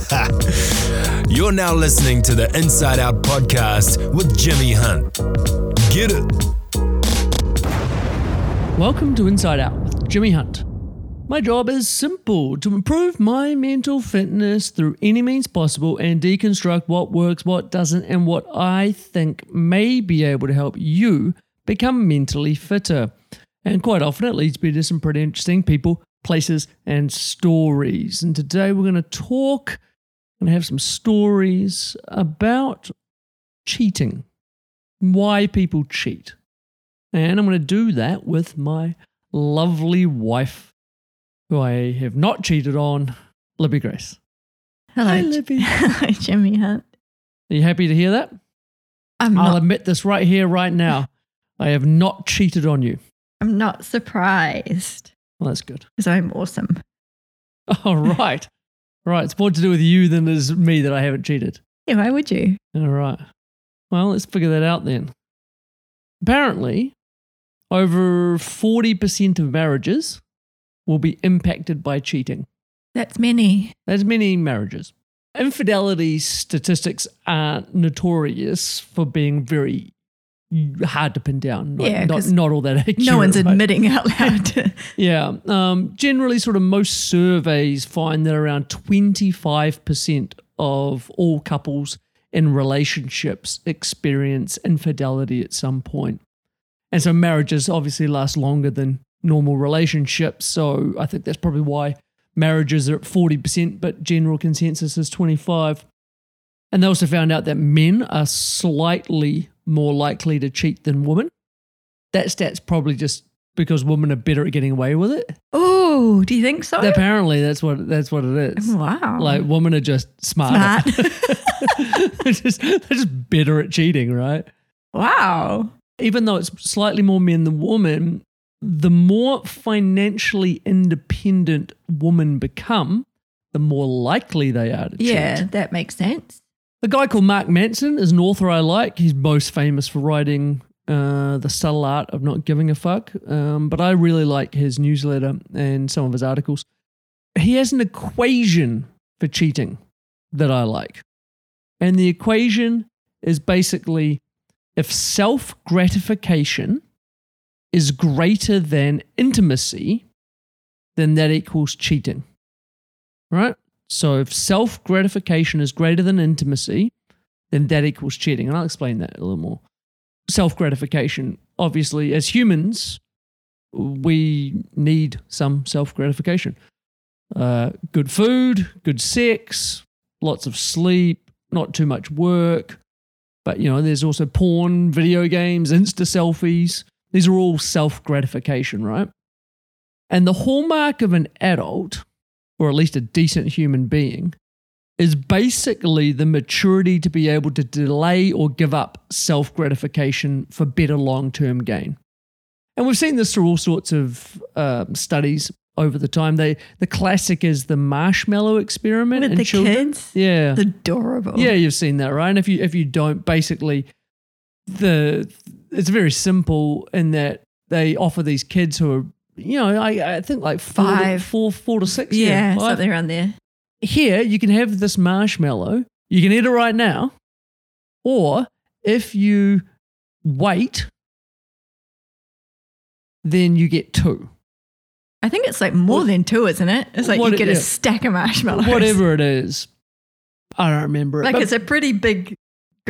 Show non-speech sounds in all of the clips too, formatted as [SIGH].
[LAUGHS] You're now listening to the Inside Out podcast with Jimi Hunt. Get it? Welcome to Inside Out with Jimi Hunt. My job is simple to improve my mental fitness through any means possible and deconstruct what works, what doesn't, and what I think may be able to help you become mentally fitter. And quite often it leads me to some pretty interesting people, places, and stories. And today we're going to talk and have some stories about cheating, why people cheat. And I'm going to do that with my lovely wife, who I have not cheated on, Libby Grace. Hello, Hi, Libby. [LAUGHS] Hello, Jimi Hunt. Are you happy to hear that? I'm I'll not. admit this right here, right now. I have not cheated on you. I'm not surprised Well, that's good. because I'm awesome. [LAUGHS] All right. Right. It's more to do with you than it is me that I haven't cheated. Yeah, why would you? All right. Well, let's figure that out then. Apparently, over 40% of marriages will be impacted by cheating. That's many. That's many marriages. Infidelity statistics are notorious for being very hard to pin down. Not, Yeah, not, not all that accurate. no one's right? admitting out loud. [LAUGHS] Yeah. Um, generally, sort of most surveys find that around 25% of all couples in relationships experience infidelity at some point. And so marriages obviously last longer than normal relationships. So I think that's probably why marriages are at 40%, but general consensus is 25. And they also found out that men are slightly more likely to cheat than women. That stat's probably just because women are better at getting away with it. oh, do you think so? Apparently, that's what that's what it is. wow. Like women are just smarter. Smart. [LAUGHS] they're, just, they're just better at cheating, right? wow. Even though it's slightly more men than women, the more financially independent women become, the more likely they are to Yeah, cheat. Yeah, that makes sense. A guy called Mark Manson is an author I like. He's most famous for writing uh, The Subtle Art of Not Giving a Fuck, um, but I really like his newsletter and some of his articles. He has an equation for cheating that I like. And the equation is basically if self gratification is greater than intimacy, then that equals cheating. Right? So if self gratification is greater than intimacy, then that equals cheating. And I'll explain that a little more. Self gratification, obviously, as humans, we need some self gratification. Uh, good food, good sex, lots of sleep, not too much work. But, you know, there's also porn, video games, Insta selfies. These are all self gratification, right? And the hallmark of an adult, or at least a decent human being, is basically the maturity to be able to delay or give up self gratification for better long term gain. And we've seen this through all sorts of um, studies over the time. They the classic is the marshmallow experiment With the children. kids? Yeah, Adorable. yeah, you've seen that, right? And if you if you don't, basically, the it's very simple in that they offer these kids who are, you know, I, I think like four, to- four, four to six. Yeah, five. something around there. Here, you can have this marshmallow. You can eat it right now, or if you wait, then you get two. I think it's like more What- than two, isn't it? It's like you it- get a yeah. stack of marshmallows. Whatever it is, I don't remember it. Like it's a pretty big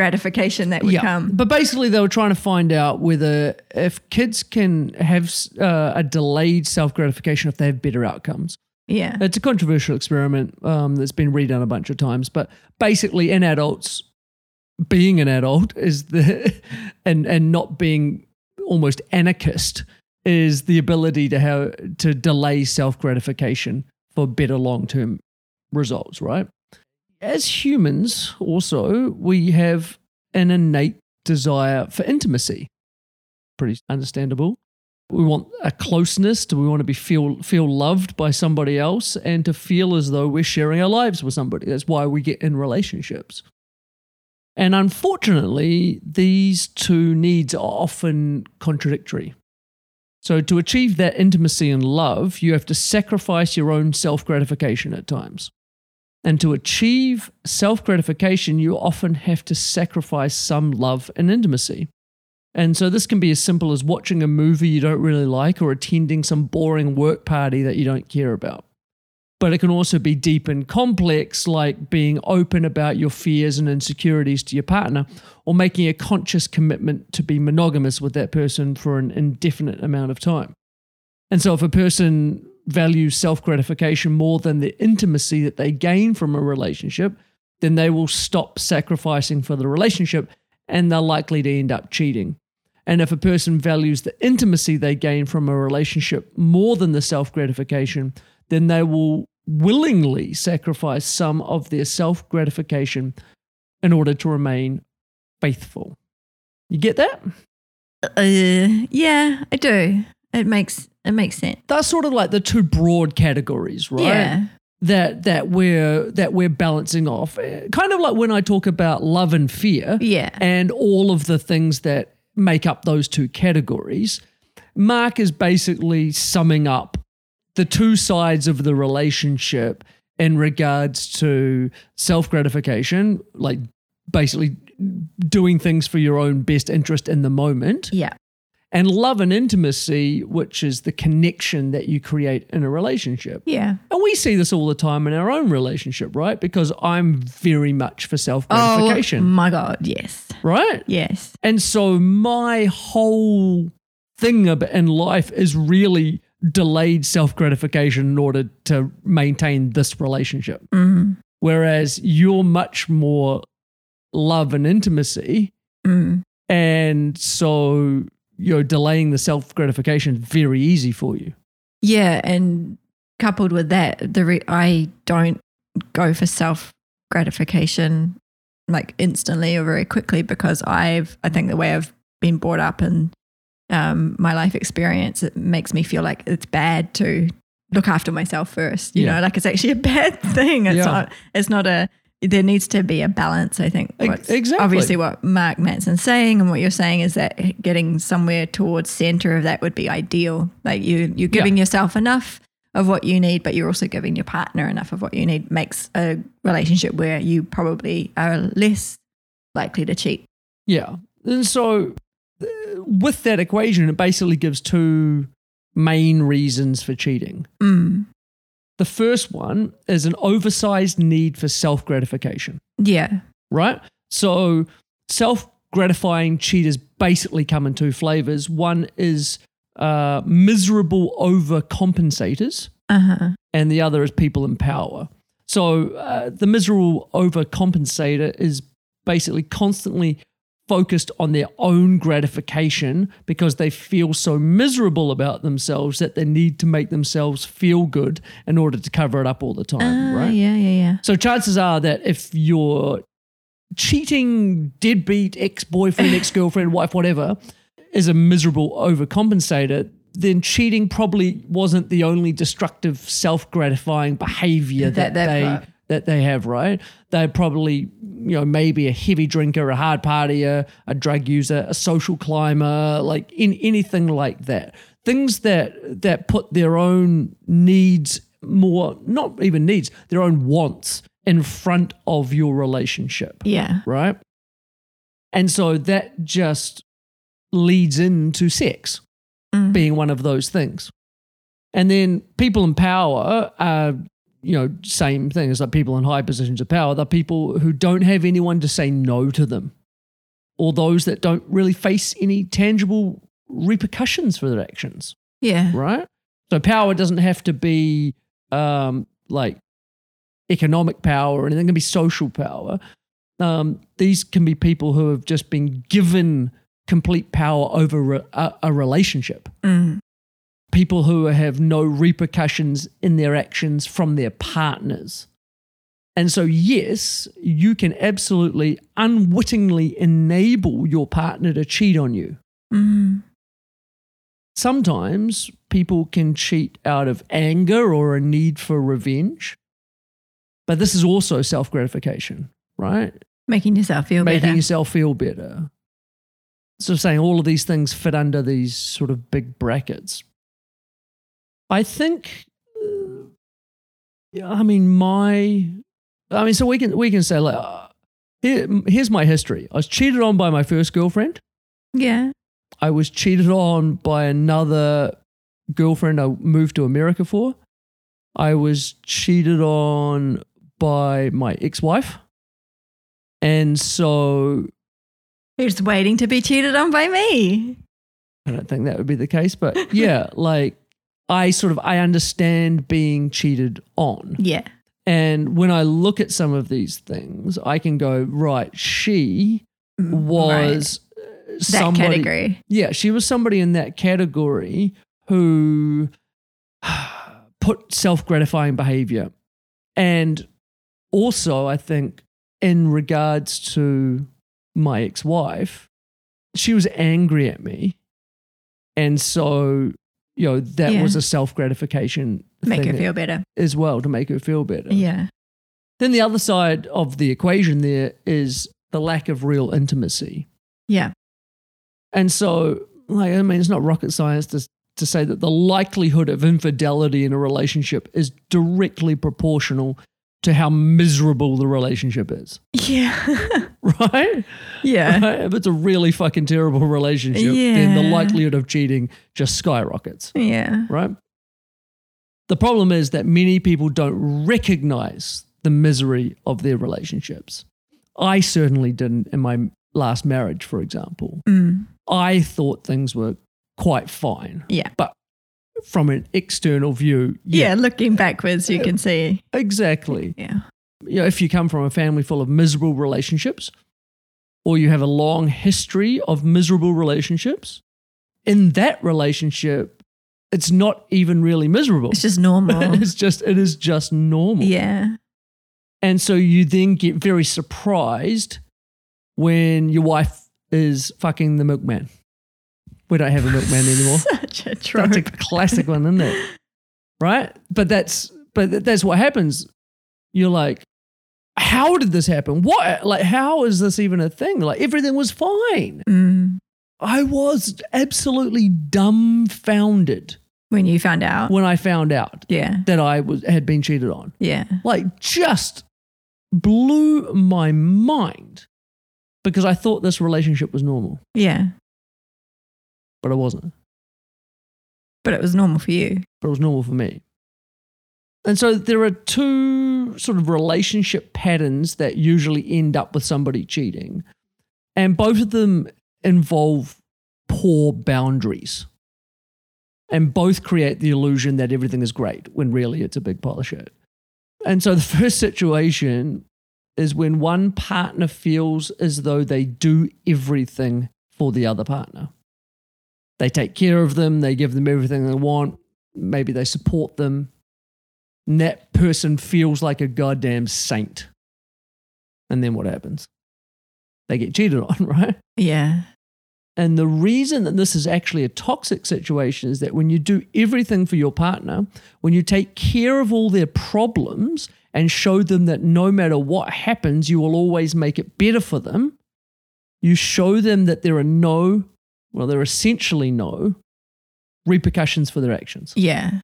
gratification that would come. But basically, they were trying to find out whether if kids can have uh, a delayed self gratification if they have better outcomes. Yeah. It's a controversial experiment um, that's been redone a bunch of times, but basically, in adults, being an adult is the [LAUGHS] and and not being almost anarchist is the ability to have to delay self gratification for better long term results, right? As humans, also, we have an innate desire for intimacy. Pretty understandable. We want a closeness. Do we want to be feel feel loved by somebody else and to feel as though we're sharing our lives with somebody? That's why we get in relationships. And unfortunately, these two needs are often contradictory. So, to achieve that intimacy and love, you have to sacrifice your own self gratification at times. And to achieve self gratification, you often have to sacrifice some love and intimacy. And so this can be as simple as watching a movie you don't really like or attending some boring work party that you don't care about. But it can also be deep and complex, like being open about your fears and insecurities to your partner, or making a conscious commitment to be monogamous with that person for an indefinite amount of time. And so, if a person values self gratification more than the intimacy that they gain from a relationship, then they will stop sacrificing for the relationship and they're likely to end up cheating. And if a person values the intimacy they gain from a relationship more than the self gratification, then they will willingly sacrifice some of their self gratification in order to remain faithful. You get that? Uh, yeah, I do. It makes it makes sense. That's sort of like the two broad categories, right? Yeah. That that we're that we're balancing off. Eh, Kind of like when I talk about love and fear Yeah. and all of the things that make up those two categories. Mark is basically summing up the two sides of the relationship in regards to self gratification, like basically doing things for your own best interest in the moment, Yeah. And love and intimacy, which is the connection that you create in a relationship. Yeah. And we see this all the time in our own relationship, right? Because I'm very much for self gratification, Oh my god, yes. right? Yes. And so my whole thing in life is really delayed self gratification in order to maintain this relationship. Mm. Whereas you're much more love and intimacy. Mm. And so you're delaying the self gratification very easy for you. Yeah, and coupled with that, the re- I don't go for self gratification like instantly or very quickly because I've I think the way I've been brought up and um, my life experience it makes me feel like it's bad to look after myself first. You Yeah. know, like it's actually a bad [LAUGHS] thing. It's Yeah. not. It's not a. There needs to be a balance. I think. What's- exactly. Obviously, what Mark Manson's saying and what you're saying is that getting somewhere towards center of that would be ideal. Like you, you're giving yourself enough of what you need, but you're also giving your partner enough of what you need. Makes a relationship where you probably are less likely to cheat. Yeah. And so uh, with that equation, it basically gives two main reasons for cheating. Mm. The first one is an oversized need for self gratification, Yeah. right? So, self gratifying cheaters basically come in two flavors. One is uh, miserable overcompensators, Uh huh. and the other is people in power. So, uh, the miserable overcompensator is basically constantly focused on their own gratification because they feel so miserable about themselves that they need to make themselves feel good in order to cover it up all the time, Ah, right? Yeah. Yeah. Yeah. So chances are that if your cheating deadbeat ex-boyfriend, ex-girlfriend, wife, whatever, is a miserable overcompensator, then cheating probably wasn't the only destructive, self-gratifying behavior that, That they've they. That they have, right? They're probably, you know, maybe a heavy drinker, a hard partier, a drug user, a social climber, like in anything like that. Things that that put their own needs more, not even needs, their own wants in front of your relationship, Yeah. right? And so that just leads into sex Mm. being one of those things. And then people in power are, you know, same thing as like people in high positions of power. They're people who don't have anyone to say no to them, or those that don't really face any tangible repercussions for their actions, Yeah. right? So power doesn't have to be um, like economic power or anything. It can be social power. Um, these can be people who have just been given complete power over a, a, a relationship Mm. People who have no repercussions in their actions from their partners. And so, yes, you can absolutely unwittingly enable your partner to cheat on you. Mm. Sometimes people can cheat out of anger or a need for revenge. But this is also self gratification, right? Making yourself feel Making better. yourself feel better. So, saying all of these things fit under these sort of big brackets. I think, uh, yeah, I mean, my I mean, so we can we can say like, uh, here, here's my history. I was cheated on by my first girlfriend. Yeah. I was cheated on by another girlfriend I moved to America for. I was cheated on by my ex-wife. And so You're waiting to be cheated on by me. I don't think that would be the case, but yeah, [LAUGHS] like I sort of I understand being cheated on. Yeah. And when I look at some of these things, I can go, right, she Mm, right. was uh, that category. Yeah, she was somebody in that category who [SIGHS] put self gratifying behavior. And also, I think, in regards to my ex wife, she was angry at me. And so, you know, that Yeah. was a self gratification to Make her feel better. as well to make her feel better. Yeah. Then the other side of the equation there is the lack of real intimacy. Yeah. And so, like, I mean, it's not rocket science to, to say that the likelihood of infidelity in a relationship is directly proportional to how miserable the relationship is, Yeah. [LAUGHS] right? yeah. Right? If it's a really fucking terrible relationship, yeah. then the likelihood of cheating just skyrockets, Yeah. right? The problem is that many people don't recognize the misery of their relationships. I certainly didn't in my last marriage, for example. Mm. I thought things were quite fine. Yeah. But from an external view, Yeah. yeah, Looking backwards, you can see. exactly. Yeah. You know, if you come from a family full of miserable relationships, or you have a long history of miserable relationships, in that relationship, it's not even really miserable. It's just normal. [LAUGHS] it's just it is just normal. yeah. And so you then get very surprised when your wife is fucking the milkman. We don't have a milkman [LAUGHS] anymore. Such a trope. That's a classic one, isn't it? Right? But that's but that's what happens. You're like, how did this happen? What like how is this even a thing? Like everything was fine. Mm. I was absolutely dumbfounded When you found out. when I found out Yeah. that I was had been cheated on. Yeah. Like just blew my mind because I thought this relationship was normal, Yeah. But it wasn't. But it was normal for you. but it was normal for me. And so there are two sort of relationship patterns that usually end up with somebody cheating. And both of them involve poor boundaries. And both create the illusion that everything is great when really it's a big pile of shit. And so the [LAUGHS] first situation is when one partner feels as though they do everything for the other partner. They take care of them, they give them everything they want, maybe they support them. And that person feels like a goddamn saint. And then what happens? They get cheated on, [LAUGHS] right? Yeah. And the reason that this is actually a toxic situation is that when you do everything for your partner, when you take care of all their problems and show them that no matter what happens, you will always make it better for them, you show them that there are no, well, there are essentially no repercussions for their actions. Yeah.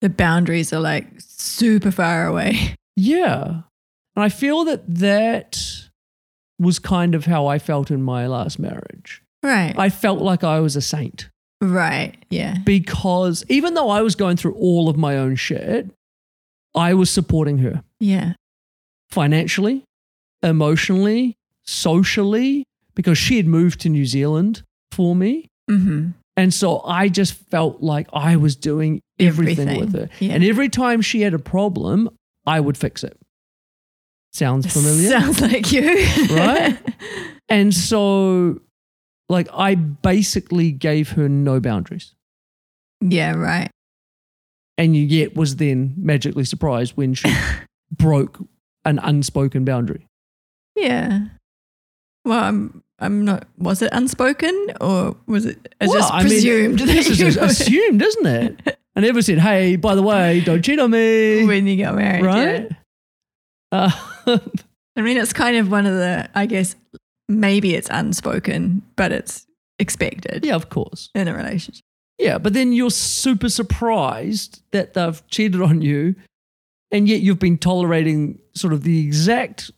The boundaries are like super far away. [LAUGHS] Yeah. And I feel that that was kind of how I felt in my last marriage. Right. I felt like I was a saint. right. Yeah. because even though I was going through all of my own shit, I was supporting her Yeah. financially, emotionally, socially, because she had moved to New Zealand for me. Mm-hmm. And so I just felt like I was doing everything, Everything, with her. yeah. And every time she had a problem, I would fix it. Sounds familiar? Sounds like you. Right? [LAUGHS] and so, like, I basically gave her no boundaries. yeah. Right. and you yet was then magically surprised when she [LAUGHS] broke an unspoken boundary. Yeah. Well, I'm. I'm not. Was it unspoken or was it Well, just I mean, presumed? that this is [LAUGHS] just assumed, isn't it? I never said, "Hey, by the way, don't cheat on me," when you get married, right? Yeah. Uh, I mean, it's kind of one of the. I guess maybe it's unspoken, but it's expected yeah, of course. in a relationship. Yeah, but then you're super surprised that they've cheated on you, And yet you've been tolerating sort of the exact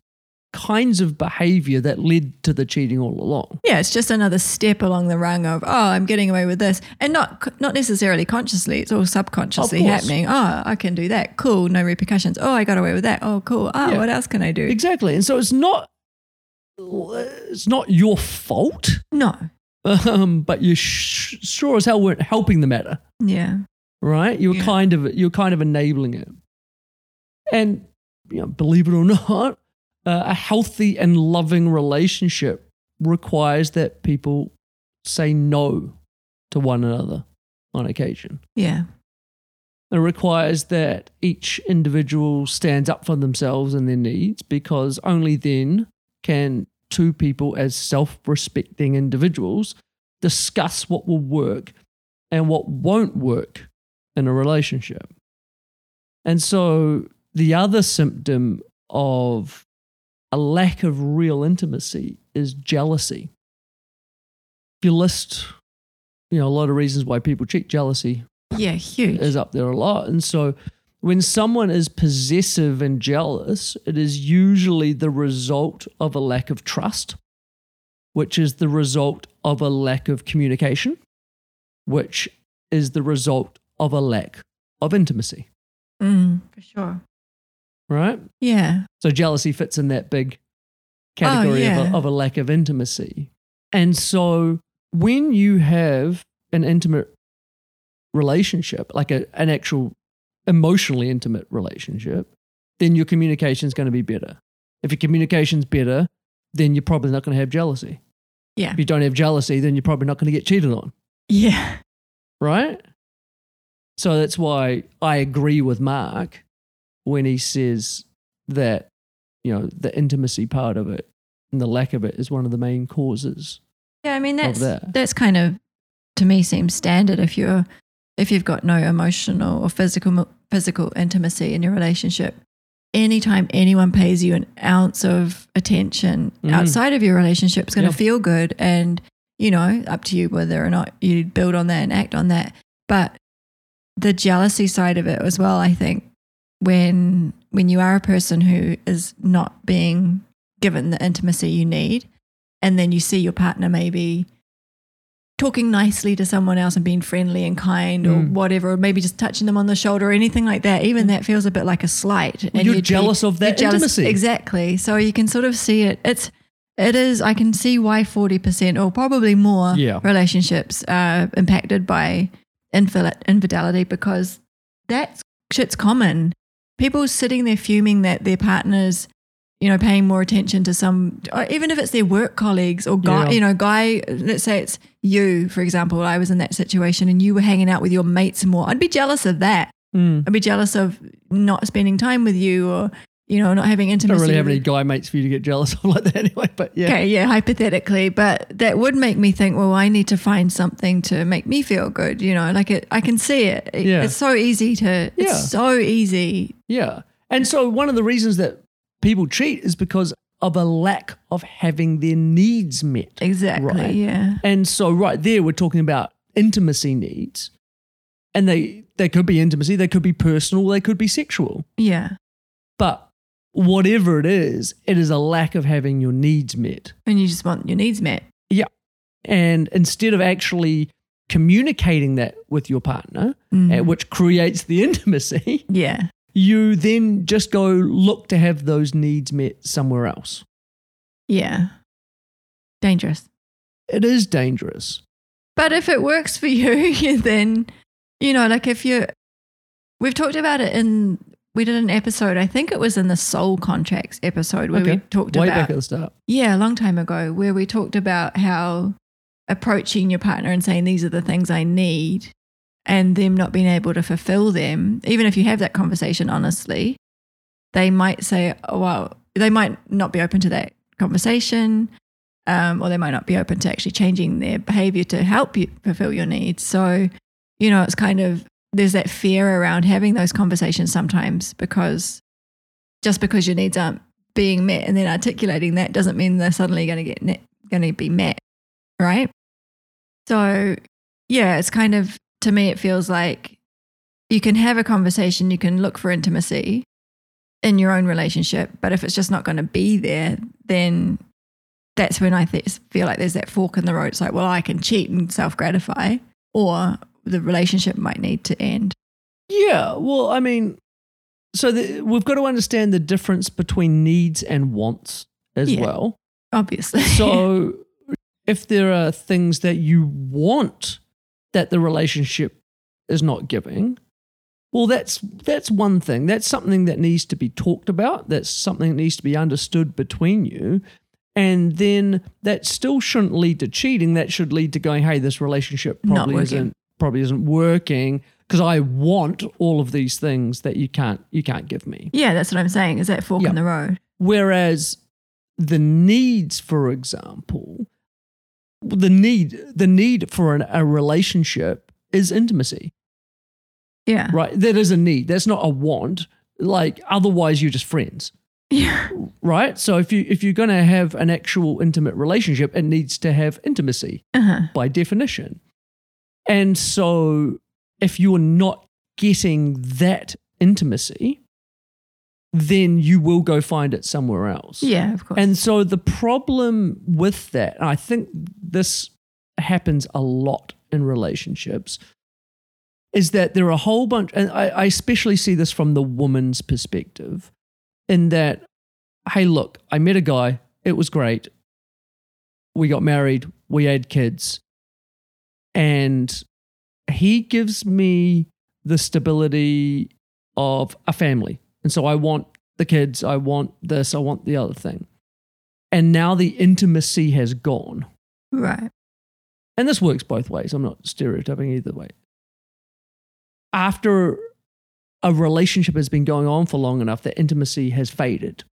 kinds of behavior that led to the cheating all along. Yeah, it's just another step along the rung of oh, I'm getting away with this, and not not necessarily consciously. It's all subconsciously happening. Oh, I can do that. Cool, no repercussions. Oh, I got away with that. Oh, cool. Oh, Yeah. what else can I do? Exactly. And so it's not it's not your fault, No. um, but you sh- sure as hell weren't helping the matter. Yeah. right? You're Yeah. kind of you're kind of enabling it, and you know, believe it or [LAUGHS] not, uh, a healthy and loving relationship requires that people say no to one another on occasion. Yeah. It requires that each individual stands up for themselves and their needs because only then can two people, as self respecting individuals, discuss what will work and what won't work in a relationship. And so the other symptom of a lack of real intimacy is jealousy. If you list, you know, a lot of reasons why people cheat, jealousy Yeah. Huge. is up there a lot. And so when someone is possessive and jealous, it is usually the result of a lack of trust, which is the result of a lack of communication, which is the result of a lack of intimacy, Mm, for sure. Right? Yeah. So jealousy fits in that big category of, yeah. a, of a lack of intimacy. And so when you have an intimate relationship, like a, an actual emotionally intimate relationship, then your communication is going to be better. If your communication's better, then you're probably not going to have jealousy. Yeah. If you don't have jealousy, then you're probably not going to get cheated on, Yeah. right? So that's why I agree with Mark when he says that, you know, the intimacy part of it and the lack of it is one of the main causes. Yeah, I mean that's that. that's kind of to me seems standard if you're if you've got no emotional or physical physical intimacy in your relationship. Anytime anyone pays you an ounce of attention Mhm. outside of your relationship, it's going to feel good, and you know, up to you whether or not you build on that and act on that. But the jealousy side of it as well, I think, when when you are a person who is not being given the intimacy you need, and then you see your partner maybe talking nicely to someone else and being friendly and kind or Mm. whatever, or maybe just touching them on the shoulder or anything like that, even that feels a bit like a slight. Well, you're you'd be- jealous of that jealous- intimacy. Exactly. So you can sort of see it. It's it is. I can see why forty percent or probably more Yeah. relationships are impacted by infidel- infidelity because that shit's common. People sitting there fuming that their partners, you know, paying more attention to some, or even if it's their work colleagues or guy, Yeah. you know, guy. Let's say it's you, for example. I was in that situation and you were hanging out with your mates more. I'd be jealous of that. Mm. I'd be jealous of not spending time with you or you know not having intimacy. Don't really have any guy mates for you to get jealous of [LAUGHS] like that anyway, but yeah. Okay, yeah, hypothetically, but that would make me think, well, I need to find something to make me feel good. You know, like it, I can see it. It- Yeah. It's so easy to, Yeah. it's so easy. Yeah. And so one of the reasons that people cheat is because of a lack of having their needs met. Exactly. Right. Yeah. And so right there we're talking about intimacy needs. And they they could be intimacy, they could be personal, they could be sexual. Yeah. But whatever it is, it is a lack of having your needs met. And you just want your needs met. Yeah. And instead of actually communicating that with your partner, Mm. which creates the [LAUGHS] intimacy, Yeah. you then just go look to have those needs met somewhere else. Yeah. Dangerous. It is dangerous. But if it works for [LAUGHS] you, then, you know, like if you, we've talked about it in, we did an episode, I think it was in the soul contracts episode where we talked Way about back at the start. Yeah, a long time ago, where we talked about how approaching your partner and saying, These are the things I need, and them not being able to fulfill them, even if you have that conversation honestly, they might say, oh, Well, they might not be open to that conversation, um, or they might not be open to actually changing their behavior to help you fulfill your needs. So, you know, it's kind of, there's that fear around having those conversations sometimes because just because your needs aren't being met and then articulating that doesn't mean they're suddenly going to get net, going to be met, right? So, yeah, it's kind of to me it feels like you can have a conversation, you can look for intimacy, in your own relationship. But if it's just not going to be there, then that's when I th- feel like there's that fork in the road. It's like, well, I can cheat and self gratify, or the relationship might need to end. Yeah. Well, I mean, so the, we've got to understand the difference between needs and wants as Yeah. well. Obviously. So [LAUGHS] if there are things that you want that the relationship is not giving, well that's that's one thing. That's something that needs to be talked about. That's something that needs to be understood between you. And then that still shouldn't lead to cheating. That should lead to going, hey, this relationship probably isn't probably isn't working because I want all of these things that you can't you can't give me. yeah, that's what I'm saying. Is that fork Yeah. in the road? Whereas the needs, for example, the need the need for an, a relationship is intimacy, Yeah. right? That is a need. That's not a want. Like otherwise, you're just friends, Yeah. right? So if you if you're going to have an actual intimate relationship, it needs to have intimacy Uh-huh. by definition. And so if you're not getting that intimacy, then you will go find it somewhere else. Yeah, of course. And so the problem with that, and I think this happens a lot in relationships, is that there are a whole bunch, and I, I especially see this from the woman's perspective, in that, hey, look, I met a guy, it was great. We got married, we had kids, and he gives me the stability of a family. And so I want the kids, I want this, I want the other thing. And now the intimacy has gone. right. And this works both ways. I'm not stereotyping either way. After a relationship has been going on for long enough, the intimacy has faded.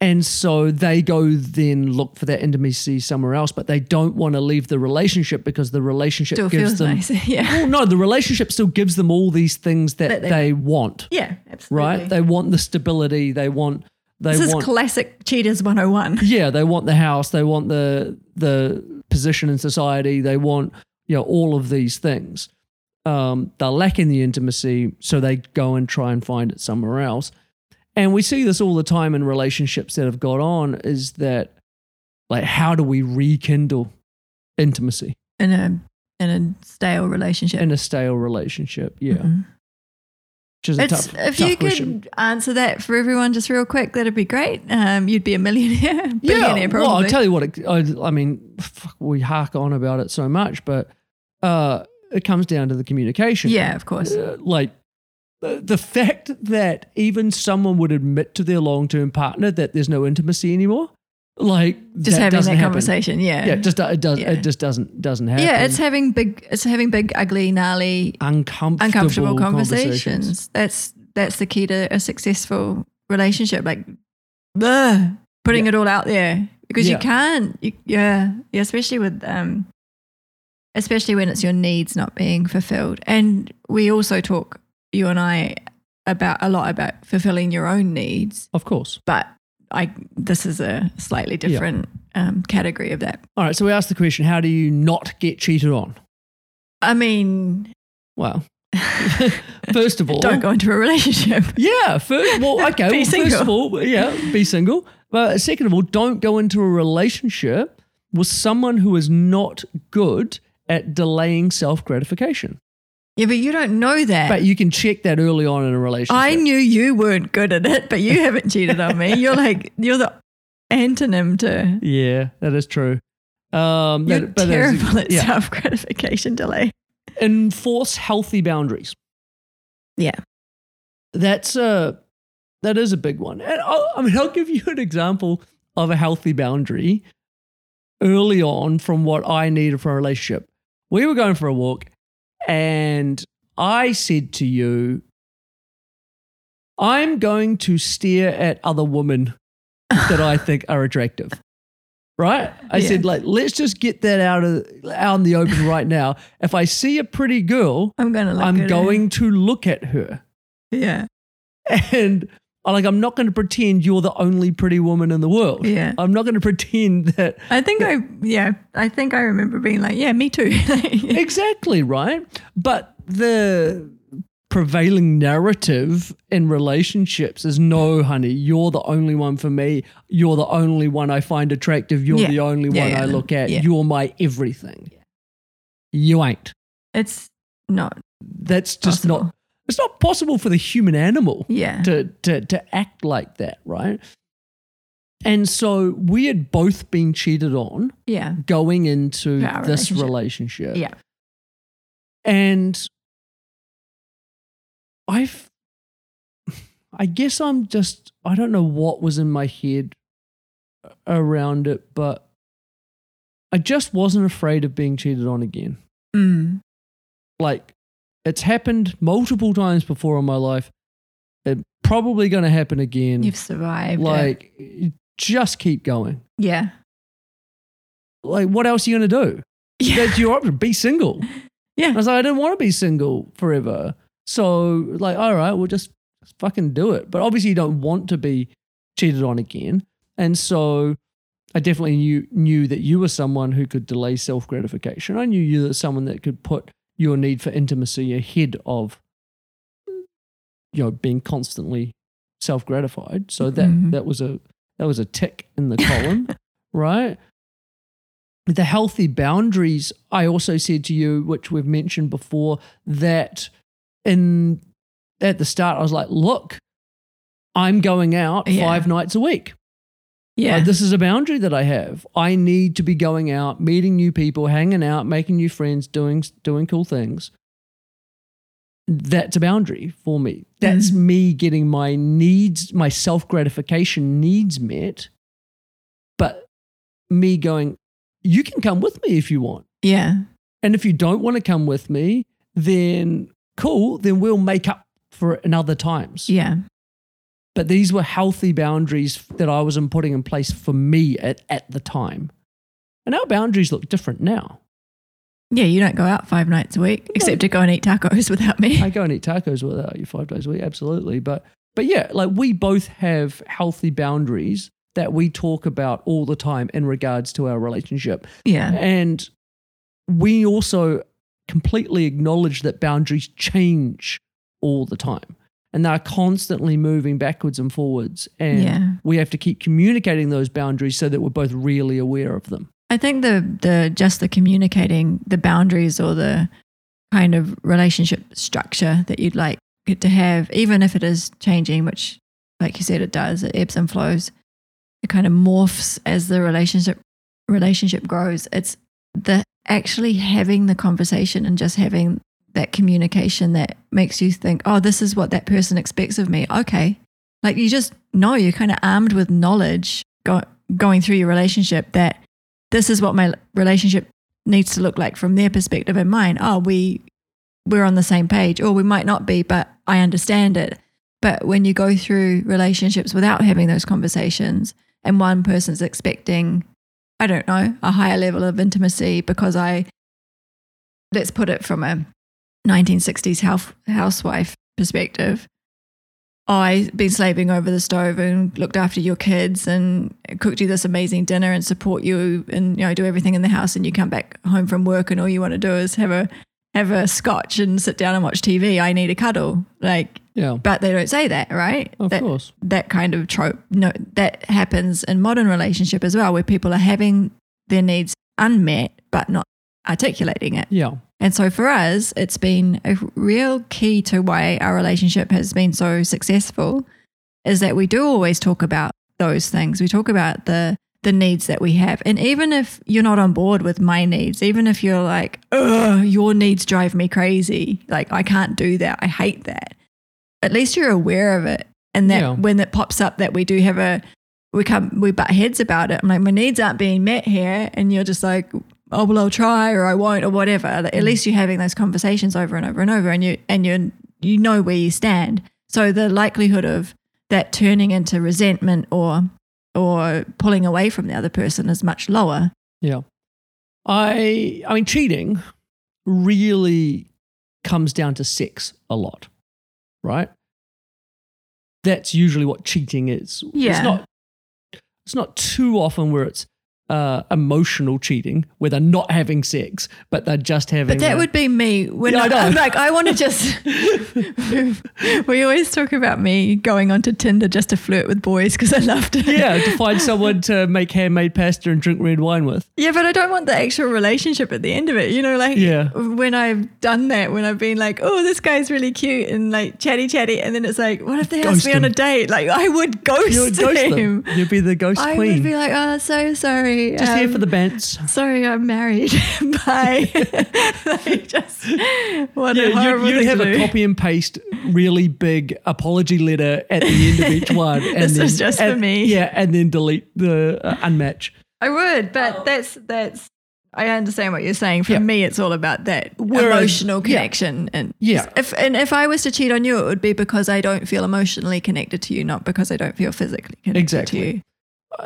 And so they go then look for that intimacy somewhere else, but they don't want to leave the relationship because the relationship Still gives them. nice. [LAUGHS] yeah. Well, no, the relationship still gives them all these things that, That they, they- want, Yeah, absolutely. right? They want the stability. They want. They this want. is classic Cheaters 101. [LAUGHS] yeah, they want the house. They want the the position in society. They want you know all of these things. Um, they're lacking the intimacy, so they go and try and find it somewhere else. And we see this all the time in relationships that have got on. Is that like how do we rekindle intimacy In a in a stale relationship. in a stale relationship? Yeah, Mhm. which is a It's, tough, if tough you question. could answer that for everyone just real quick, that'd be great. Um, you'd be a millionaire. [LAUGHS] billionaire probably. Well, I'll tell you what. It, I, I mean, fuck, we hark on about it so much, but uh, it comes down to the communication. yeah, of course. Uh, like the, the fact that even someone would admit to their long-term partner that there's no intimacy anymore, like Just that having doesn't that happen. conversation. Yeah. Yeah, it just it does. Yeah. It just doesn't doesn't happen. Yeah, it's having big it's having big, ugly, gnarly, uncomfortable, uncomfortable conversations. conversations. That's that's the key to a successful relationship. Like ugh, putting Yeah. it all out there. Because Yeah. you can't you, yeah. Yeah, especially with um especially when it's your needs not being fulfilled. And we also talk, you and I, about a lot about fulfilling your own needs. Of course. But I this is a slightly different um, category of that. All right. So we asked the question: How do you not get cheated on? I mean, Well, [LAUGHS] first of all, don't go into a relationship. Yeah, first, well, [LAUGHS] okay. Be well, first of all, yeah, be single. But second of all, don't go into a relationship with someone who is not good at delaying self gratification. Yeah, but you don't know that. But you can check that early on in a relationship. I knew you weren't good at it, but you [LAUGHS] haven't cheated on me. You're like you're the antonym to yeah, that is true. Um, you're that- but that is- terrible at yeah. self gratification delay. enforce healthy boundaries. Yeah. That's a that is a big one. And I'll, I mean, I'll give you an example of a healthy boundary early on from what I needed for a relationship. We were going for a walk, and I said to you, "I'm going to stare at other women that I think are attractive." [LAUGHS] Right? I Yeah. said, like, let's just get that out of out in the open right now. If I see a pretty girl, I'm gonna I'm going to look at her. Yeah. And I'm like, I'm not going to pretend you're the only pretty woman in the world. Yeah. I'm not going to pretend that I think I yeah, I think I remember being like, Yeah, me too. [LAUGHS] exactly right. But the prevailing narrative in relationships is no, honey, you're the only one for me. You're the only one I find attractive. You're Yeah. the only Yeah, one. I look at. You're my everything. You ain't. It's not That's just possible. not. It's not possible for the human animal Yeah. to to to act like that, right? And so we had both been cheated on Yeah. going into Our this relationship. relationship. Yeah. And I've, I guess I'm just, I don't know what was in my head around it, but I just wasn't afraid of being cheated on again. Mm. Like, it's happened multiple times before in my life. It's probably going to happen again. You've survived. it. like, just keep going. yeah. Like, what else are you going to do? Yeah. That's your option. Be single. [LAUGHS] Yeah. I was like, I didn't want to be single forever. So, like, all right, we'll just, just fucking do it. But obviously, you don't want to be cheated on again. And so, I definitely knew, knew that you were someone who could delay self gratification. I knew you were someone that could put your need for intimacy ahead of, you know, being constantly self gratified. So that Mhm. that was a that was a tick in the column, [LAUGHS] right? the healthy boundaries, I also said to you, which we've mentioned before, that in at the start, I was like, look, I'm going out Yeah. five nights a week. Uh, yeah. Like, this is a boundary that I have. I need to be going out, meeting new people, hanging out, making new friends, doing doing cool things. That's a boundary for me. That's mm-hmm. me getting my needs, my self gratification needs met. But me going, you can come with me if you want. yeah. And if you don't want to come with me, then cool, then we'll make up for it in other times. Yeah. But these were healthy boundaries that I was putting in place for me at, at the time. And our boundaries look different now. Yeah. You don't go out five nights a week except to go and eat tacos [LAUGHS] without me. I go and eat tacos without uh, you five days a week, absolutely. But but yeah, like we both have healthy boundaries that we talk about all the time in regards to our relationship. Yeah. And we also completely acknowledge that boundaries change all the time and they're constantly moving backwards and forwards. And Yeah. we have to keep communicating those boundaries so that we're both really aware of them. I think the the just the communicating the boundaries or the kind of relationship structure that you'd like it to have, even if it is changing, which like you said it does, it ebbs and flows. It kind of morphs as the relationship relationship grows. It's the actually having the conversation and just having that communication that makes you think, oh, this is what that person expects of me. Okay. Like you just know you're kind of armed with knowledge go, going through your relationship that this is what my relationship needs to look like from their perspective and mine. Oh, we we're on the same page, or we might not be, but I understand it. But when you go through relationships without having those conversations, and one person's expecting, I don't know, a higher level of intimacy because I, let's put it from a 1960s house, housewife perspective. I've been slaving over the stove and looked after your kids and cooked you this amazing dinner and support you and you know do everything in the house and you come back home from work and all you want to do is have a have a scotch and sit down and watch TV. I need a cuddle. Like Yeah, but they don't say that, right? of that, course. that kind of trope. No, that happens in modern relationship as well, where people are having their needs unmet but not articulating it. Yeah. And so for us, it's been a real key to why our relationship has been so successful is that we do always talk about those things. We talk about the the needs that we have. And even if you're not on board with my needs, even if you're like, ugh, your needs drive me crazy, like I can't do that, I hate that. At least you're aware of it. And that Yeah. when it pops up that we do have a we come we butt heads about it. I'm like, my needs aren't being met here. And you're just like, oh well I'll try or I won't or whatever. At mm. least you're having those conversations over and over and over and you and you you know where you stand. So the likelihood of that turning into resentment or or pulling away from the other person is much lower. Yeah. I I mean cheating really comes down to sex a lot. Right? That's usually what cheating is. Yeah. It's not it's not too often where it's uh, emotional cheating, where they're not having sex, but they're just having. But that a- would be me. When Yeah, I I, am [LAUGHS] like, I want to just. [LAUGHS] we always talk about me going onto Tinder just to flirt with boys because I love it. yeah, to find someone to make handmade pasta and drink red wine with. Yeah, but I don't want the actual relationship at the end of it. You know, like Yeah. when I've done that, when I've been like, oh, this guy's really cute and like chatty chatty, and then it's like, what if they ask me on a date? Like, I would ghost, You would ghost him. them. You'd be the ghost I queen. I would be like, oh, so sorry. Just here um, for the bants. Sorry, I'm married. [LAUGHS] Bye. [LAUGHS] like just what a Yeah, horrible you, you'd have a copy and paste really big apology letter at the end of each one. [LAUGHS] And This then, is just for me. Yeah, and then delete the uh, unmatch. I would, but that's that's. I understand what you're saying. For Yeah. me, it's all about that Whereas- emotional yeah. connection. And Yeah. if and if I was to cheat on you, it would be because I don't feel emotionally connected to you, not because I don't feel physically connected Exactly. to you.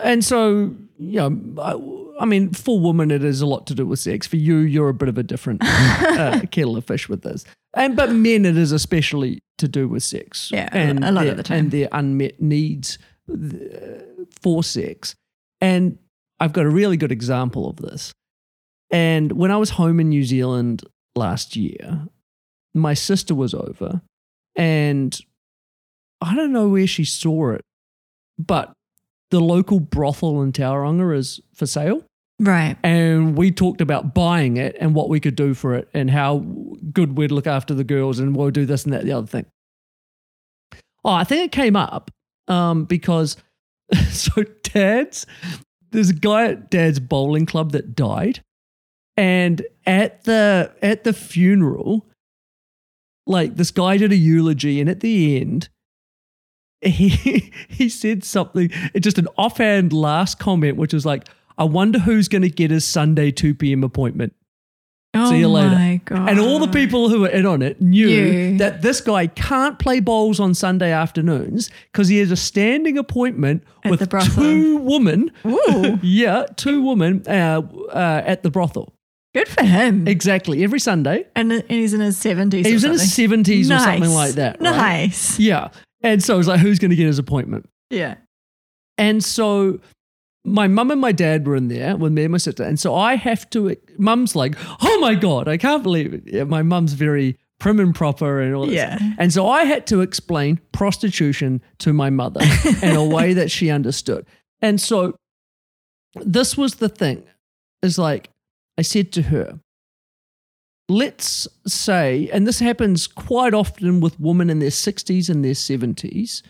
And so, you know, I, I mean, for women, it is a lot to do with sex. For you, you're a bit of a different [LAUGHS] uh, kettle of fish with this. And but men, it is especially to do with sex. Yeah, and a lot of the time. and their unmet needs for sex. And I've got a really good example of this. And when I was home in New Zealand last year, my sister was over, and I don't know where she saw it, but the local brothel in Tauranga is for sale. Right. And we talked about buying it and what we could do for it and how good we'd look after the girls and we'll do this and that, the other thing. Oh, I think it came up um, because [LAUGHS] so dad's there's a guy at dad's bowling club that died. And at the at the funeral, like this guy did a eulogy, and at the end, he [LAUGHS] he said something, just an offhand last comment, which was like, I wonder who's gonna get his Sunday 2 p.m. appointment. Oh See you later. my god. And all the people who were in on it knew Knew. that this guy can't play bowls on Sunday afternoons because he has a standing appointment At with two women. Ooh, [LAUGHS] yeah, two women uh, uh, at the brothel. good for him. Exactly, every Sunday. and, and he's in his seventies. He was in his 70s or something like that. right? Nice. Yeah. And so it was like, who's going to get his appointment? Yeah. And so my mum and my dad were in there with me and my sister. And so I have to, mum's like, oh my God, I can't believe it. Yeah, my mum's very prim and proper and all this. Yeah. And so I had to explain prostitution to my mother [LAUGHS] in a way that she understood. And so this was the thing is like, I said to her, let's say, and this happens quite often with women in their 60s and their 70s,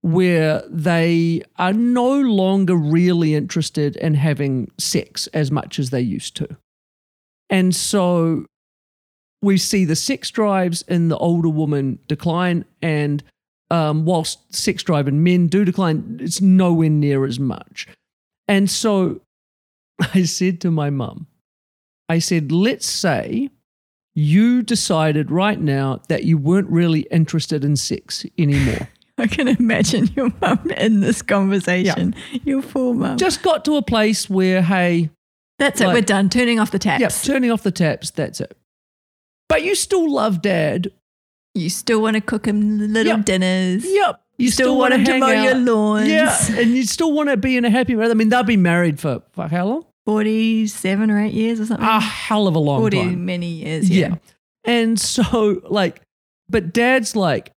where they are no longer really interested in having sex as much as they used to. And so we see the sex drives in the older woman decline, and um, whilst sex drive in men do decline, it's nowhere near as much. And so [LAUGHS] I said to my mum, I said, let's say you decided right now that you weren't really interested in sex anymore. [LAUGHS] I can imagine your mum in this conversation. Your poor mum. Just got to a place where, hey, That's it. We're done. Turning off the taps. yep, turning off the taps, that's it. But you still love dad. You still want to cook him little Yep. dinners. Yep. You Still, still, want him to mow out. your lawns. Yeah, and you still want to be in a happy marriage. I mean, they'll be married for, for how long? 47 or 8 years or something. A hell of a long 40 time. many years. Yeah. Yeah. And so, like, but dad's like,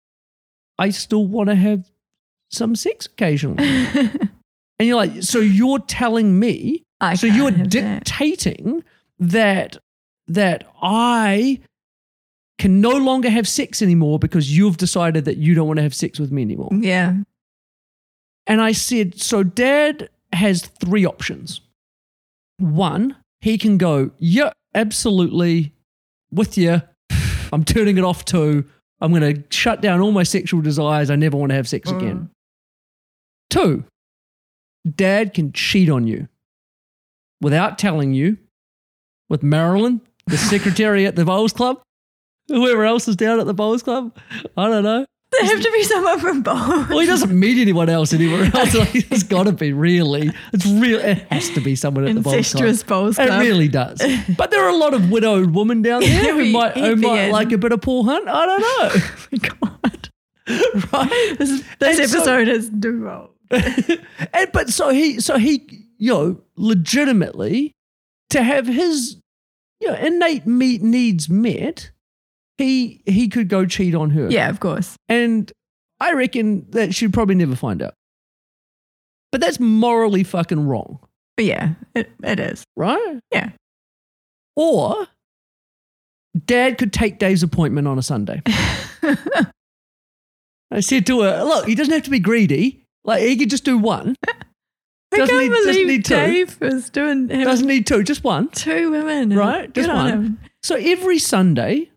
I still want to have some sex occasionally. [LAUGHS] and you're like, so you're telling me, I so you're have that. dictating that that I can no longer have sex anymore because you've decided that you don't want to have sex with me anymore. Yeah. And I said, so dad has three options. One, he can go, yeah, absolutely, with you. I'm turning it off too. I'm going to shut down all my sexual desires. I never want to have sex Mm. again. Two, dad can cheat on you without telling you with Marilyn, the secretary at the bowls club, whoever else is down at the bowls club. I don't know. There have to be someone from both. Well, he doesn't meet anyone else anywhere else. Like, it's got to be really. It's real. It has to be someone at the bowls club. Incestuous bowls It really does. But there are a lot of widowed women down there [LAUGHS] who might, who might like a bit of Paul Hunt. I don't know. [LAUGHS] Oh my God. right? This, is, this so- episode is devolved. [LAUGHS] and but so he so he you know, legitimately, to have his you know, innate me- needs met, he he could go cheat on her. Yeah, of course. And I reckon that she'd probably never find out. But that's morally fucking wrong, But yeah, it, it is. right? Yeah. Or dad could take Dave's appointment on a Sunday. [LAUGHS] I said to her, look, he doesn't have to be greedy. Like he could just do one. [LAUGHS] I Doesn't can't need- doesn't believe need two. Dave was doing Doesn't need two, just one. two women. Right, just one. him. So every Sunday,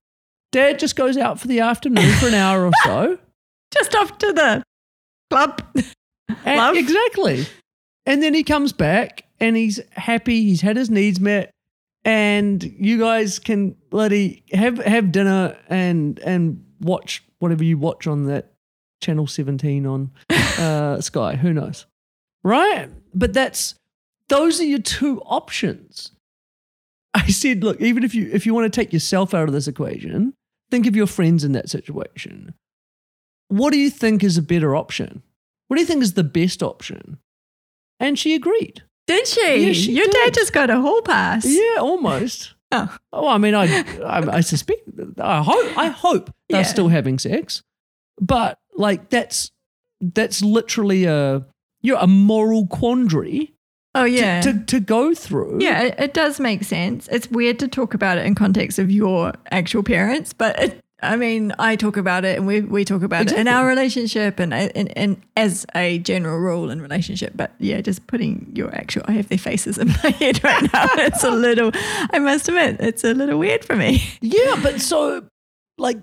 dad just goes out for the afternoon for an hour or so. [LAUGHS] Just off to the club. And-. Exactly. And then he comes back and he's happy. He's had his needs met, and you guys can bloody have have dinner and and watch whatever you watch on that channel seventeen on [LAUGHS] uh, Sky. Who knows, right? But that's those are your two options. I said, look, even if you if you want to take yourself out of this equation, think of your friends in that situation. What do you think is a better option? What do you think is the best option? And she agreed. Did she? Yeah, she Your did. dad just got a hall pass. Yeah, almost. [LAUGHS] Oh. Oh, I mean, I, I, I suspect, I hope, I hope they're Yeah. still having sex, but like that's that's literally a you're a moral quandary Oh yeah. to, to go through. yeah, it, it does make sense. It's weird to talk about it in context of your actual parents, but it, I mean, I talk about it and we, we talk about it in our relationship and, and, and as a general rule in relationship. But yeah, just putting your actual, I have their faces in my head right now. [LAUGHS] It's a little, I must admit, it's a little weird for me. yeah, but so like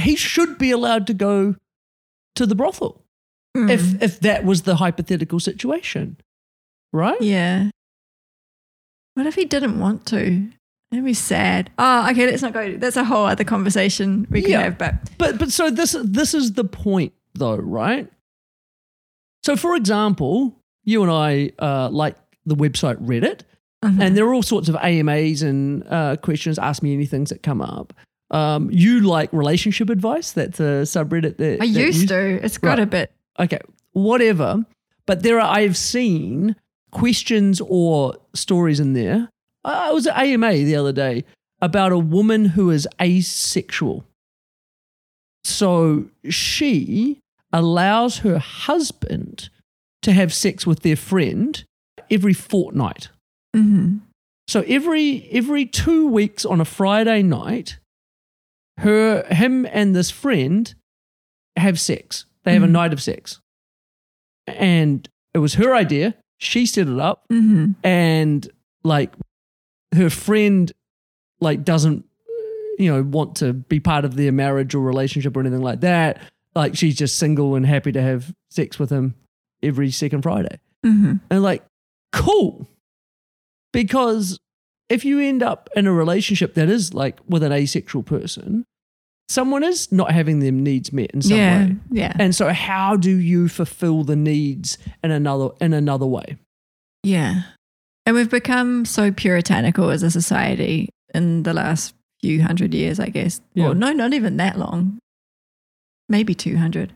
he should be allowed to go to the brothel Mm. if if that was the hypothetical situation, right? Yeah. What if he didn't want to? That'd be sad. Oh, okay, let's not go. That's a whole other conversation we could Yeah. have. But But but so this this is the point though, right? So for example, you and I uh, like the website Reddit, Mhm. and there are all sorts of AMAs and uh, questions, ask me anythings that come up. Um, you like relationship advice? That's a subreddit that I that used you- to. It's got Right. a bit. Okay, whatever. But there are I've seen questions or stories in there. I was at AMA the other day about a woman who is asexual. So she allows her husband to have sex with their friend every fortnight. mhm. So every every two weeks on a Friday night, her him and this friend have sex. They have a Mhm. night of sex. And it was her idea. She set it up Mhm. and like her friend like doesn't you know want to be part of their marriage or relationship or anything like that. Like she's just single and happy to have sex with him every second Friday. Mhm. And like, cool. Because if you end up in a relationship that is like with an asexual person, someone is not having their needs met in some Yeah. way. Yeah. And so how do you fulfill the needs in another in another way? Yeah. And we've become so puritanical as a society in the last few hundred years, I guess. Yeah. Or no, not even that long. Maybe 200.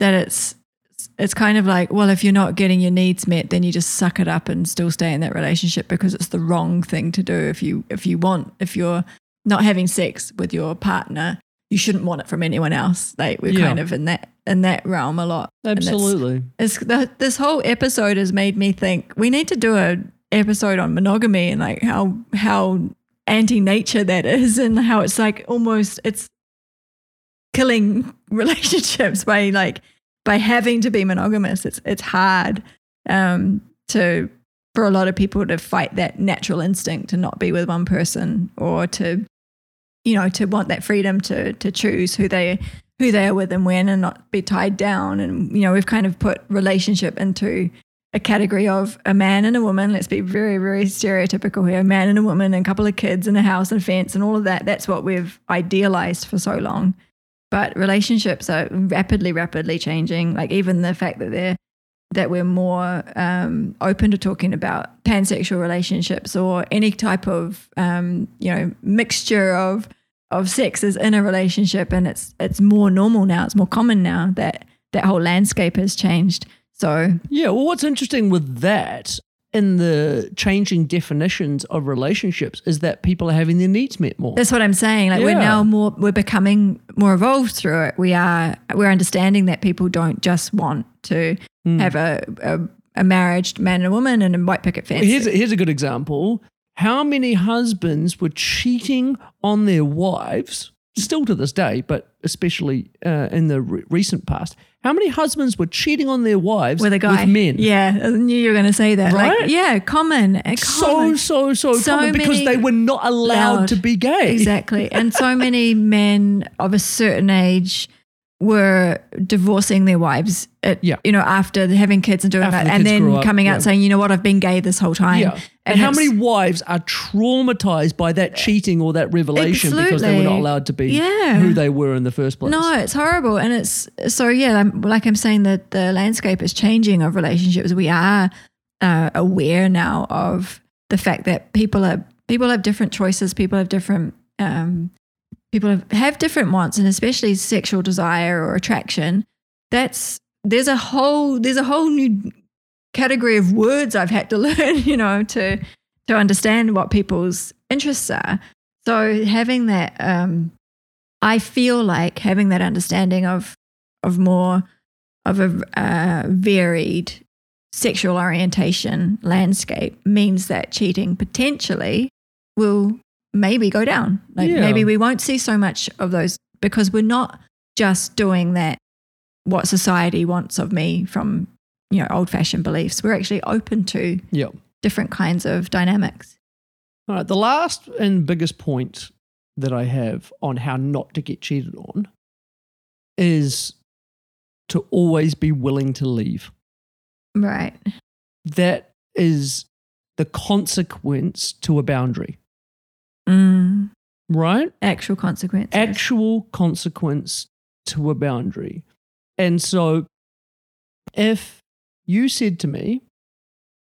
That it's it's kind of like, well, if you're not getting your needs met, then you just suck it up and still stay in that relationship because it's the wrong thing to do. If you if you want if you're not having sex with your partner, you shouldn't want it from anyone else. Like we're Yeah. kind of in that in that realm a lot. Absolutely. it's the, this whole episode has made me think we need to do a episode on monogamy and like how how anti-nature that is and how it's like almost it's killing [LAUGHS] relationships by like by having to be monogamous it's it's hard um to for a lot of people to fight that natural instinct to not be with one person or to you know to want that freedom to to choose who they who they are with and when and not be tied down. And you know we've kind of put relationship into a category of a man and a woman. Let's be very very stereotypical here. A man and a woman and a couple of kids and a house and a fence and all of that. That's what we've idealized for so long. But relationships are rapidly rapidly changing. Like even the fact that they're that we're more um, open to talking about pansexual relationships or any type of um, you know mixture of of sexes in a relationship, and it's it's more normal now. It's more common now that that whole landscape has changed. So Yeah. Well, what's interesting with that in the changing definitions of relationships is that people are having their needs met more. That's what I'm saying. Like we're now more we're becoming more evolved through it. We are we're understanding that people don't just want to Hmm. have a, a a married man and a woman and a white picket fence. Here's, here's a good example. How many husbands were cheating on their wives, still to this day, but especially uh, in the re- recent past? How many husbands were cheating on their wives with a guy. men? Yeah, I knew you were going to say that. Right? Like, yeah, common. a So, so, so, So common because they were not allowed loud. to be gay. Exactly. And so many men of a certain age were divorcing their wives at, Yeah. you know, after having kids and doing After that, the and then up, coming out yeah. saying, you know what, I've been gay this whole time. Yeah. And, how many wives are traumatized by that cheating or that revelation because they were not allowed to be Yeah. who they were in the first place? No, it's horrible, and it's so yeah. I'm, like I'm saying that the landscape is changing of relationships. We are uh, aware now of the fact that people are people have different choices. People have different um, people have, have different wants, and especially sexual desire or attraction. That's there's a whole there's a whole new category of words I've had to [LAUGHS] learn, you know, to to understand what people's interests are. So having that um, I feel like having that understanding of of more of a uh, varied sexual orientation landscape means that cheating potentially will maybe go down. Like Yeah. maybe we won't see so much of those because we're not just doing that what society wants of me from you know old fashioned beliefs. We're actually open to Yeah. different kinds of dynamics. All right. The last and biggest point that I have on how not to get cheated on is to always be willing to leave. Right. That is the consequence to a boundary, Mm, right? actual consequence. Actual consequence to a boundary. And so if you said to me,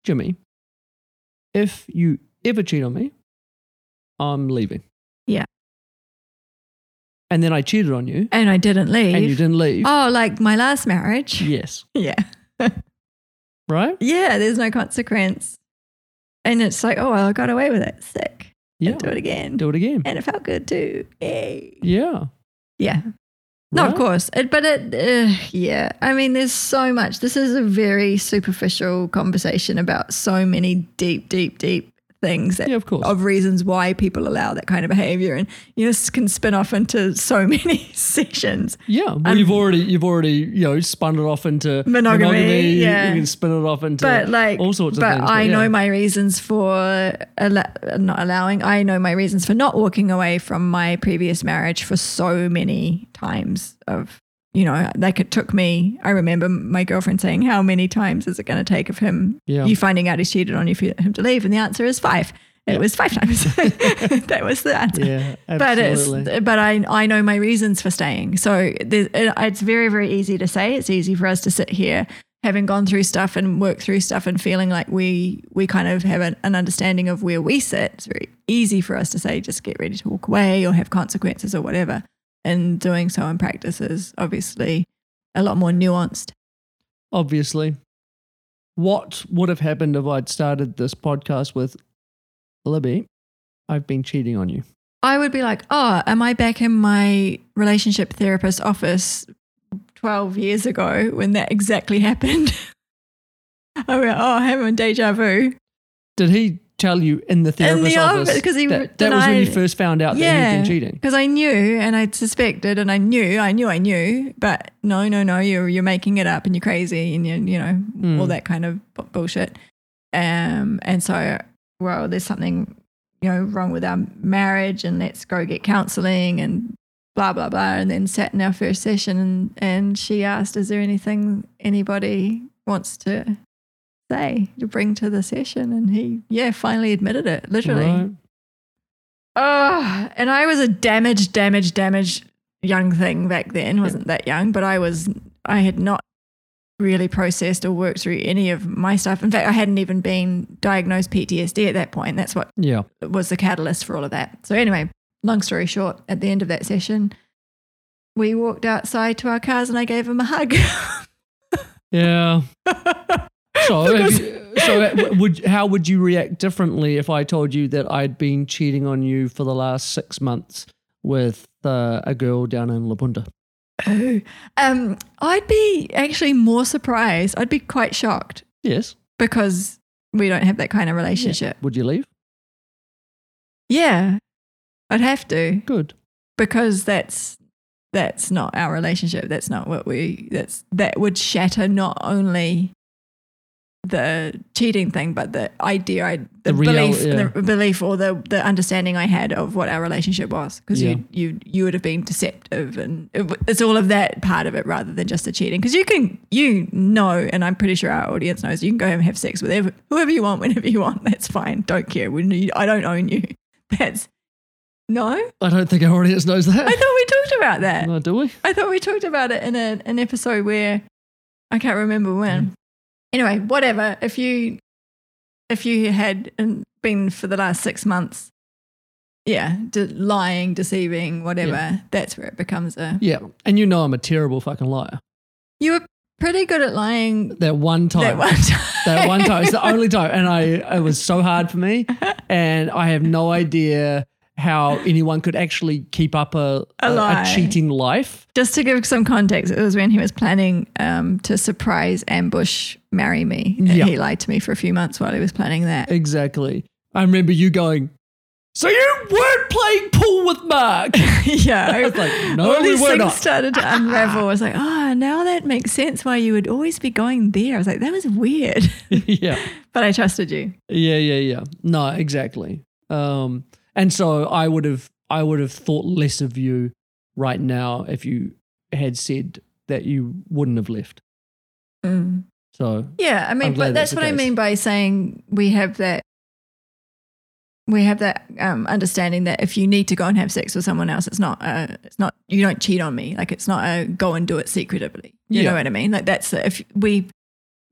Jimi, if you ever cheat on me, I'm leaving. Yeah. And then I cheated on you and I didn't leave. and you didn't leave. Oh, like my last marriage? Yes. [LAUGHS] Yeah. Right? Yeah, there's no consequence. And it's like, oh, well, I got away with it. Sick. Yeah. Do it again. Do it again. And it felt good too. Yay. Yeah. Yeah. No, Right? of course. It, but it, uh, yeah. I mean, there's so much. This is a very superficial conversation about so many deep, deep, deep things Yeah, of course. of reasons why people allow that kind of behavior and you know this can spin off into so [LAUGHS] many sessions Yeah, well, you've already you've already you know spun it off into Monogamy, You- yeah. you can spin it off into but like all sorts of things. but things. i yeah. know my reasons for al- not allowing i know my reasons for not walking away from my previous marriage for so many times of you know like it took me i remember my girlfriend saying how many times is it going to take of him Yeah. you finding out he cheated on you for him to leave and the answer is five it was five times [LAUGHS] that was the answer Yeah, but absolutely. it's but I I know my reasons for staying. So it's very very easy to say. It's easy for us to sit here having gone through stuff and worked through stuff and feeling like we we kind of have an, an understanding of where we sit. It's very easy for us to say just get ready to walk away or have consequences or whatever. And doing so in practice is obviously a lot more nuanced. Obviously, what would have happened if I'd started this podcast with Libby? I've been cheating on you. I would be like, oh, am I back in my relationship therapist office 12 years ago when that exactly happened? [LAUGHS] I went, oh, I'm having deja vu. Did he tell you in the therapist's office, because he that, that was when you first found out that Yeah. he'd been cheating? Because I knew and I suspected and I knew, I knew, I knew, but no, no, no, you're, you're making it up and you're crazy and you, you know, all Hmm. that kind of bullshit. Um, and so, well, there's something, you know, wrong with our marriage and let's go get counseling and blah, blah, blah. And then sat in our first session and, and she asked, is there anything anybody wants to say to bring to the session? And he, yeah, finally admitted it, literally. Right. Oh, and I was a damaged, damaged, damaged young thing back then. wasn't that young, but I was. I had not really processed or worked through any of my stuff. In fact, I hadn't even been diagnosed PTSD at that point. That's what Yeah. was the catalyst for all of that. So anyway, long story short, at the end of that session, we walked outside to our cars, and I gave him a hug. [LAUGHS] Yeah. [LAUGHS] So you, so would how would you react differently if I told you that I'd been cheating on you for the last six months with uh, a girl down in La Punta? Oh, um, I'd be actually more surprised. I'd be quite shocked Yes. because we don't have that kind of relationship. Would you leave? Yeah, I'd have to Good. because that's that's not our relationship. That's not what we. That's that would shatter not only the cheating thing, but the idea, I, the, The real- belief, yeah. the belief, or the the understanding I had of what our relationship was. Because Yeah. you you you would have been deceptive, and it, it's all of that part of it rather than just the cheating. Because you can you know, and I'm pretty sure our audience knows, you can go and have sex with whoever, whoever you want whenever you want. That's fine. Don't care. We need, I don't own you. [LAUGHS] That's no. I don't think our audience knows that. I thought we talked about that. No, do we? I thought we talked about it in a, an episode where I can't remember when. Hmm. Anyway, whatever. If you if you had been for the last six months, yeah, de- lying, deceiving, whatever, Yeah. that's where it becomes a. Yeah. And you know I'm a terrible fucking liar. You were pretty good at lying That one time. that one time. that one time. It's the only [LAUGHS] time, and I it was so hard for me, and I have no idea how anyone could actually keep up a A lie. cheating life. Just to give some context, it was when he was planning um, to surprise, ambush, marry me. And Yeah. He lied to me for a few months while he was planning that. Exactly. I remember you going. So you weren't playing pool with Mark? [LAUGHS] yeah. I was like, no, all we these were things not. started to unravel. I was like, oh, now that makes sense why you would always be going there. I was like, that was weird. [LAUGHS] yeah, [LAUGHS] but I trusted you. yeah, yeah, yeah. No, exactly. Um, and so I would have, I would have thought less of you right now if you had said that you wouldn't have left. Mm. So Yeah, I mean, but that's that's what I mean by saying we have that. We have that um, understanding that if you need to go and have sex with someone else, it's not. Uh, it's not. You don't cheat on me. Like it's not a go and do it secretively. You Yeah. know what I mean? Like that's the, if we.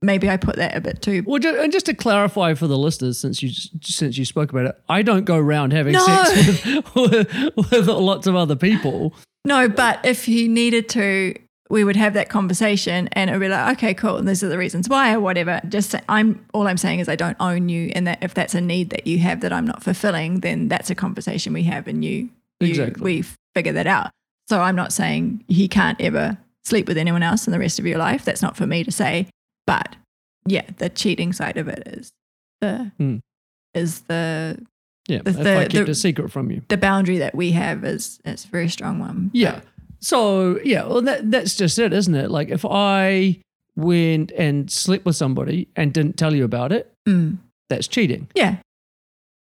Maybe I put that a bit too. Well, ju- and just to clarify for the listeners, since you since you spoke about it, I don't go around having No. sex with, [LAUGHS] with with lots of other people. No, but if you needed to, we would have that conversation and it would be like, okay, cool. And these are the reasons why or whatever. Just I'm all I'm saying is I don't own you. And that if that's a need that you have that I'm not fulfilling, then that's a conversation we have and you, you Exactly. we figure that out. So I'm not saying he can't ever sleep with anyone else in the rest of your life. That's not for me to say. But yeah, the cheating side of it is the Hmm. is the Yeah, The- if I kept the- a secret from you. the boundary that we have is is a very strong one. Yeah. So yeah, well, that that's just it, isn't it? Like if I went and slept with somebody and didn't tell you about it, Mm. that's cheating. Yeah.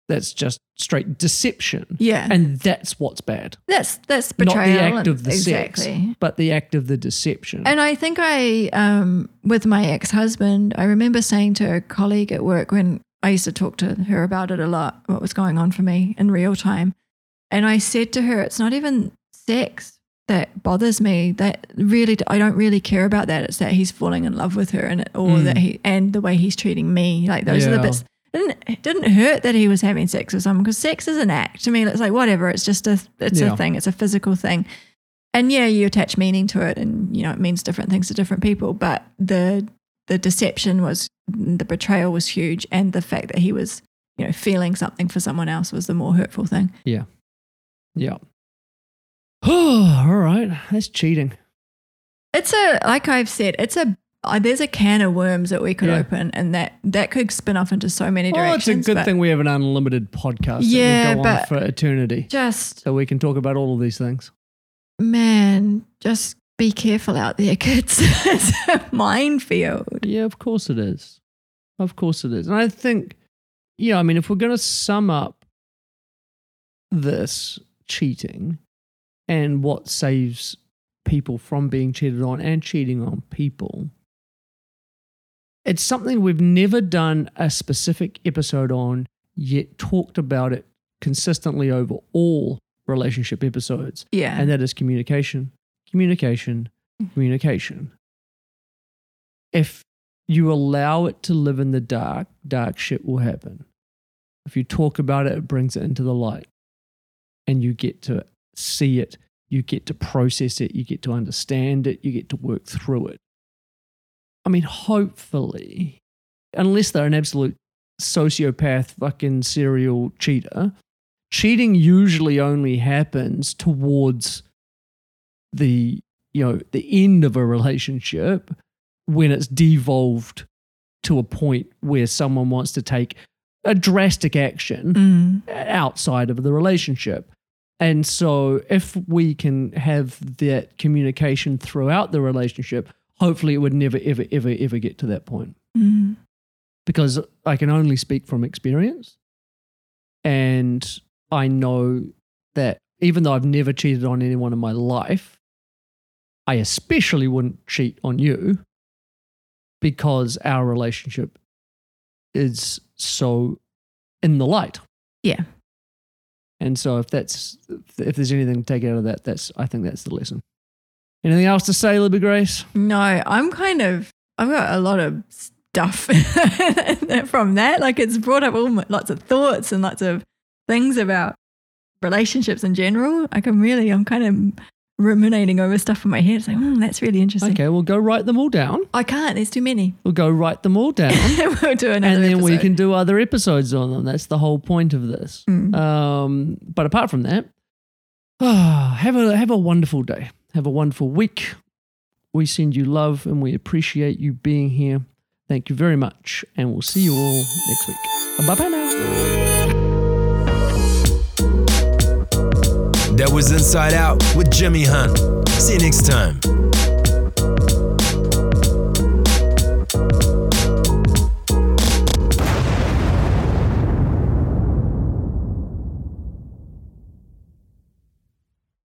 That's just straight deception. Yeah. And that's what's bad. That's that's betrayal. Not the act of the sex. But the act of the deception. And I think I, um, with my ex husband, I remember saying to a colleague at work when I used to talk to her about it a lot, what was going on for me in real time. And I said to her, it's not even sex that bothers me. That really, I don't really care about that. It's that he's falling in love with her and or Mm. that he, and the way he's treating me. Like those are the bits. It didn't, it didn't hurt that he was having sex with someone because sex is an act. To me, it's like whatever. It's just a, it's Yeah. a thing. It's a physical thing and yeah, you attach meaning to it, and you know it means different things to different people. But the the deception was the betrayal was huge, and the fact that he was you know feeling something for someone else was the more hurtful thing. yeah. Oh, [SIGHS] all right. That's cheating. It's a like I've said, it's a uh, there's a can of worms that we could Yeah. open, and that that could spin off into so many directions. Well, it's a good thing we have an unlimited podcast Yeah, that will go on but- for eternity. Just So we can talk about all of these things. man, just be careful out there, [LAUGHS] kids. it's a minefield. Yeah, of course it is. Of course it is. And I think, yeah, I mean, if we're going to sum up this cheating and what saves people from being cheated on and cheating on people, it's something we've never done a specific episode on, yet talked about it consistently over all relationship episodes Yeah, and that is communication, communication, communication. If you allow it to live in the dark, dark shit will happen. If you talk about it, it brings it into the light and you get to see it, you get to process it, you get to understand it, you get to work through it. I mean, hopefully, unless they're an absolute sociopath, fucking serial cheater, cheating usually only happens towards the you know the end of a relationship when it's devolved to a point where someone wants to take a drastic action Mm. outside of the relationship. And so, if we can have that communication throughout the relationship, hopefully it would never, ever, ever, ever get to that point. Mm. Because I can only speak from experience. And I know that even though I've never cheated on anyone in my life, I especially wouldn't cheat on you because our relationship is so in the light. Yeah. And so if that's if there's anything to take out of that, that's I think that's the lesson. Anything else to say, Libby Grace? No, I'm kind of, I've got a lot of stuff [LAUGHS] from that. Like it's brought up all my, lots of thoughts and lots of things about relationships in general. Like I'm really, I'm kind of ruminating over stuff in my head. It's like, hmm, that's really interesting. Okay, we'll go write them all down. I can't, there's too many. We'll go write them all down. [LAUGHS] we'll do another and then we can do other episodes on them. That's the whole point of this. Mm. Um, but apart from that, ah, [SIGHS] have a have a wonderful day. Have a wonderful week. We send you love and we appreciate you being here. Thank you very much, and we'll see you all next week. Bye bye now. That was Inside Out with Jimi Hunt. See you next time.